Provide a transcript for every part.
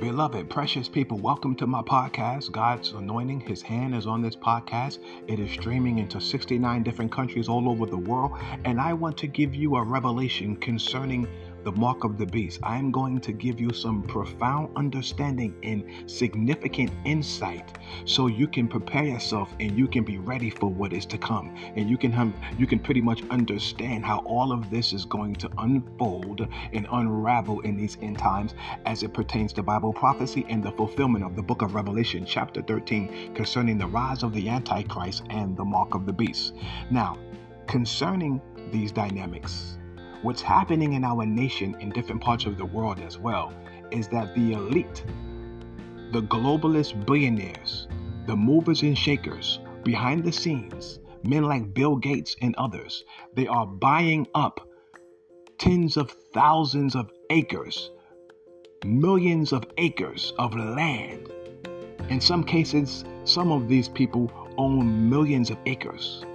Beloved, precious people, welcome to my podcast. God's anointing, His hand is on this podcast. It is streaming into 69 different countries all over the world. And I want to give you a revelation concerning the mark of the beast. I am going to give you some profound understanding and significant insight so you can prepare yourself and you can be ready for what is to come. And you can you can pretty much understand how all of this is going to unfold and unravel in these end times as it pertains to Bible prophecy and the fulfillment of the book of Revelation chapter 13 concerning the rise of the antichrist and the mark of the beast. Now, concerning these dynamics, What's happening in our nation in different parts of the world as well is that the elite, the globalist billionaires, the movers and shakers behind the scenes, men like Bill Gates and others, they are buying up tens of thousands of acres, millions of acres of land. In some cases, some of these people own millions of acres.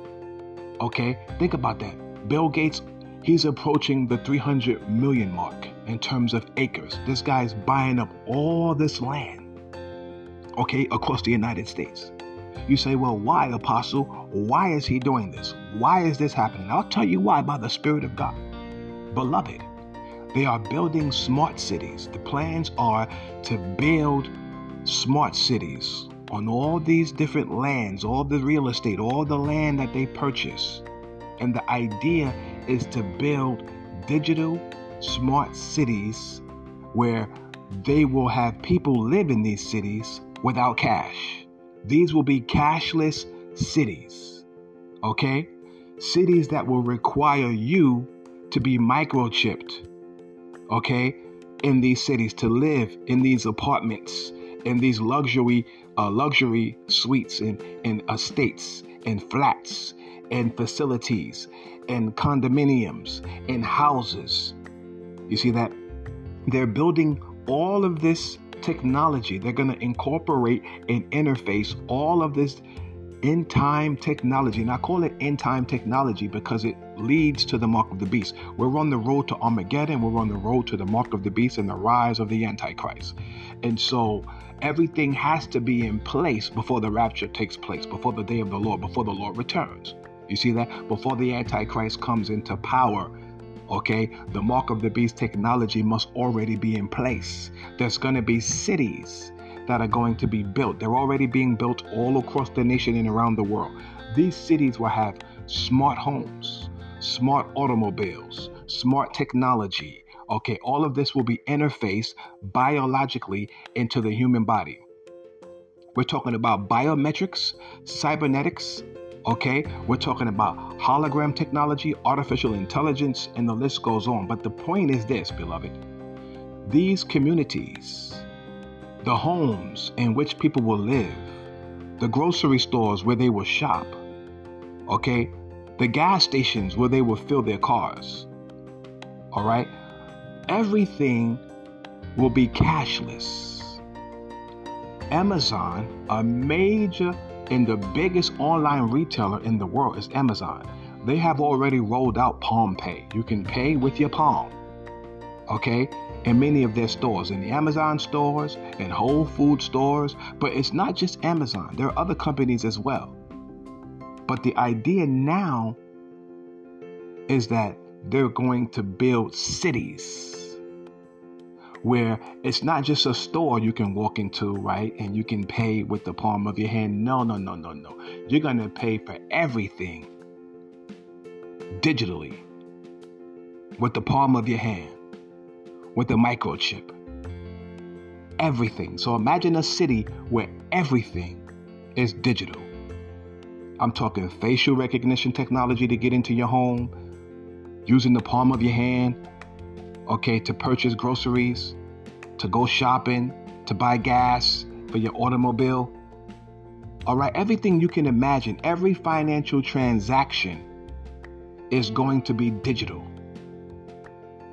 Okay, think about that. Bill Gates He's approaching the 300 million mark in terms of acres. This guy's buying up all this land, okay, across the United States. You say, well, why, Apostle? Why is he doing this? Why is this happening? I'll tell you why by the Spirit of God. Beloved, they are building smart cities. The plans are to build smart cities on all these different lands, all the real estate, all the land that they purchase. And the idea is to build digital smart cities where they will have people live in these cities without cash. These will be cashless cities. Okay? Cities that will require you to be microchipped. Okay? In these cities to live in these apartments, in these luxury uh, luxury suites and, and estates and flats and facilities and condominiums and houses. You see that? They're building all of this technology. They're going to incorporate and interface all of this end time technology. And I call it end time technology because it leads to the mark of the beast. We're on the road to Armageddon. We're on the road to the mark of the beast and the rise of the Antichrist. And so everything has to be in place before the rapture takes place, before the day of the Lord, before the Lord returns. You see that? Before the Antichrist comes into power, okay, the mark of the beast technology must already be in place. There's going to be cities that are going to be built. They're already being built all across the nation and around the world. These cities will have smart homes, smart automobiles, smart technology. Okay, all of this will be interfaced biologically into the human body. We're talking about biometrics, cybernetics, Okay, we're talking about hologram technology, artificial intelligence, and the list goes on. But the point is this, beloved these communities, the homes in which people will live, the grocery stores where they will shop, okay, the gas stations where they will fill their cars, all right, everything will be cashless. Amazon, a major and the biggest online retailer in the world is Amazon. They have already rolled out Palm Pay. You can pay with your palm. Okay? In many of their stores, in the Amazon stores, in Whole Food stores. But it's not just Amazon, there are other companies as well. But the idea now is that they're going to build cities where it's not just a store you can walk into, right? And you can pay with the palm of your hand. No, no, no, no, no. You're going to pay for everything digitally with the palm of your hand, with a microchip. Everything. So imagine a city where everything is digital. I'm talking facial recognition technology to get into your home, using the palm of your hand, okay, to purchase groceries, to go shopping, to buy gas for your automobile. All right, everything you can imagine, every financial transaction is going to be digital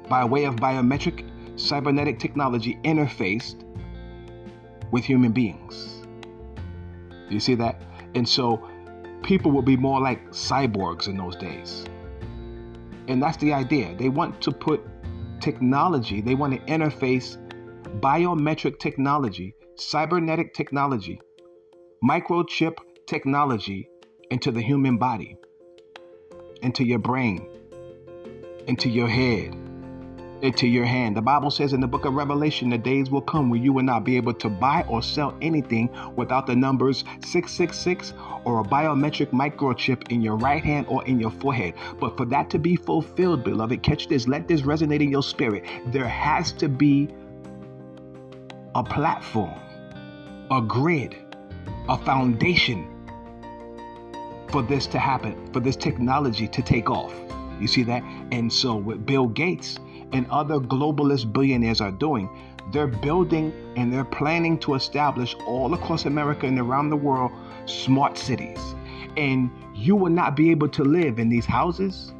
by way of biometric cybernetic technology interfaced with human beings. You see that? And so people will be more like cyborgs in those days. And that's the idea. They want to put technology, they want to interface biometric technology, cybernetic technology, microchip technology into the human body, into your brain, into your head, into your hand. The Bible says in the book of Revelation, the days will come when you will not be able to buy or sell anything without the numbers 666 or a biometric microchip in your right hand or in your forehead. But for that to be fulfilled, beloved, catch this, let this resonate in your spirit. There has to be a platform, a grid, a foundation for this to happen, for this technology to take off. You see that? And so, with Bill Gates and other globalist billionaires are doing, they're building and they're planning to establish all across America and around the world smart cities. And you will not be able to live in these houses,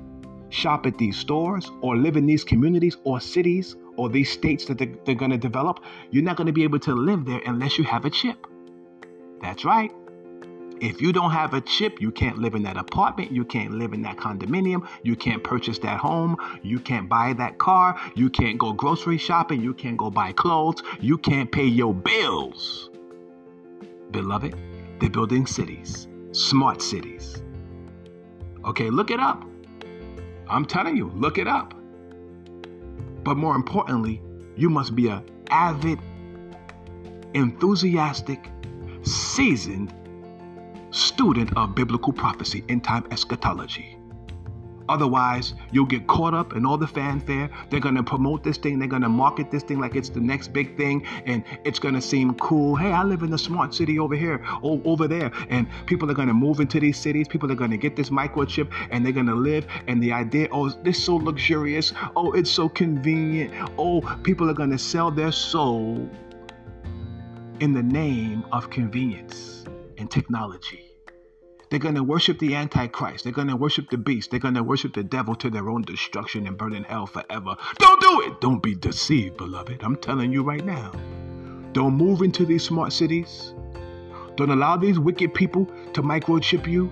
shop at these stores, or live in these communities or cities or these states that they're, they're going to develop. You're not going to be able to live there unless you have a chip. That's right. If you don't have a chip, you can't live in that apartment, you can't live in that condominium, you can't purchase that home, you can't buy that car, you can't go grocery shopping, you can't go buy clothes, you can't pay your bills. Beloved, they're building cities, smart cities. Okay, look it up. I'm telling you, look it up. But more importantly, you must be an avid, enthusiastic, seasoned student of biblical prophecy, end time eschatology. Otherwise, you'll get caught up in all the fanfare. They're going to promote this thing. They're going to market this thing like it's the next big thing. And it's going to seem cool. Hey, I live in a smart city over here, over there. And people are going to move into these cities. People are going to get this microchip and they're going to live. And the idea, oh, this is so luxurious. Oh, it's so convenient. Oh, people are going to sell their soul in the name of convenience and technology. They're going to worship the Antichrist. They're going to worship the beast. They're going to worship the devil to their own destruction and burn in hell forever. Don't do it. Don't be deceived, beloved. I'm telling you right now. Don't move into these smart cities. Don't allow these wicked people to microchip you.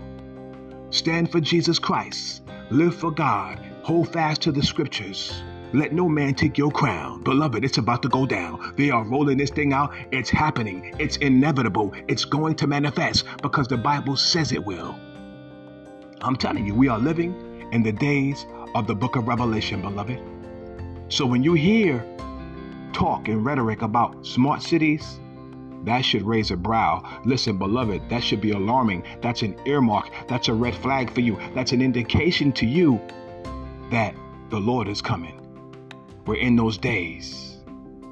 Stand for Jesus Christ. Live for God. Hold fast to the scriptures. Let no man take your crown. Beloved, it's about to go down. They are rolling this thing out. It's happening. It's inevitable. It's going to manifest because the Bible says it will. I'm telling you, we are living in the days of the book of Revelation, beloved. So when you hear talk and rhetoric about smart cities, that should raise a brow. Listen, beloved, that should be alarming. That's an earmark. That's a red flag for you. That's an indication to you that the Lord is coming. In those days.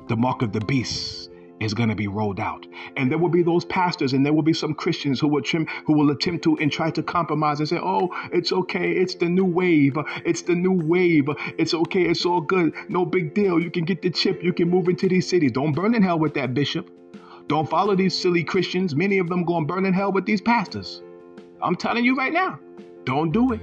The mark of the beast is going to be rolled out. And there will be those pastors and there will be some Christians who will trim, who will attempt to and try to compromise and say, "Oh, it's okay. It's the new wave. It's the new wave. It's okay. It's all good. No big deal. You can get the chip. You can move into these cities. Don't burn in hell with that bishop. Don't follow these silly Christians. Many of them going burn in hell with these pastors. I'm telling you right now. Don't do it.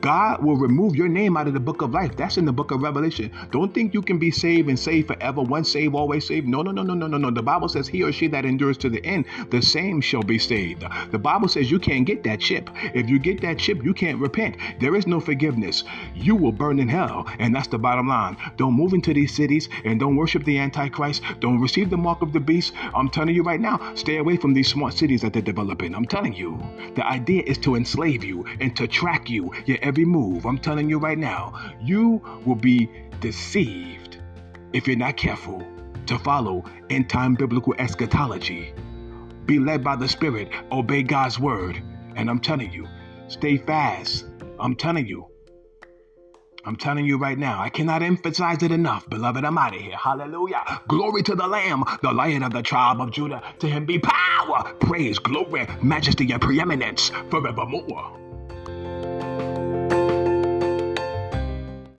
God will remove your name out of the book of life. That's in the book of Revelation. Don't think you can be saved and saved forever. Once saved, always saved. No, no, no, no, no, no, no. The Bible says he or she that endures to the end, the same shall be saved. The Bible says you can't get that chip. If you get that chip, you can't repent. There is no forgiveness. You will burn in hell. And that's the bottom line. Don't move into these cities and don't worship the Antichrist. Don't receive the mark of the beast. I'm telling you right now, stay away from these smart cities that they're developing. I'm telling you. The idea is to enslave you and to track you. Your every move. I'm telling you right now, you will be deceived if you're not careful to follow end time biblical eschatology. Be led by the Spirit, obey God's word. And I'm telling you, stay fast. I'm telling you. I'm telling you right now, I cannot emphasize it enough. Beloved, I'm out of here. Hallelujah. Glory to the Lamb, the Lion of the tribe of Judah. To him be power, praise, glory, majesty, and preeminence forevermore.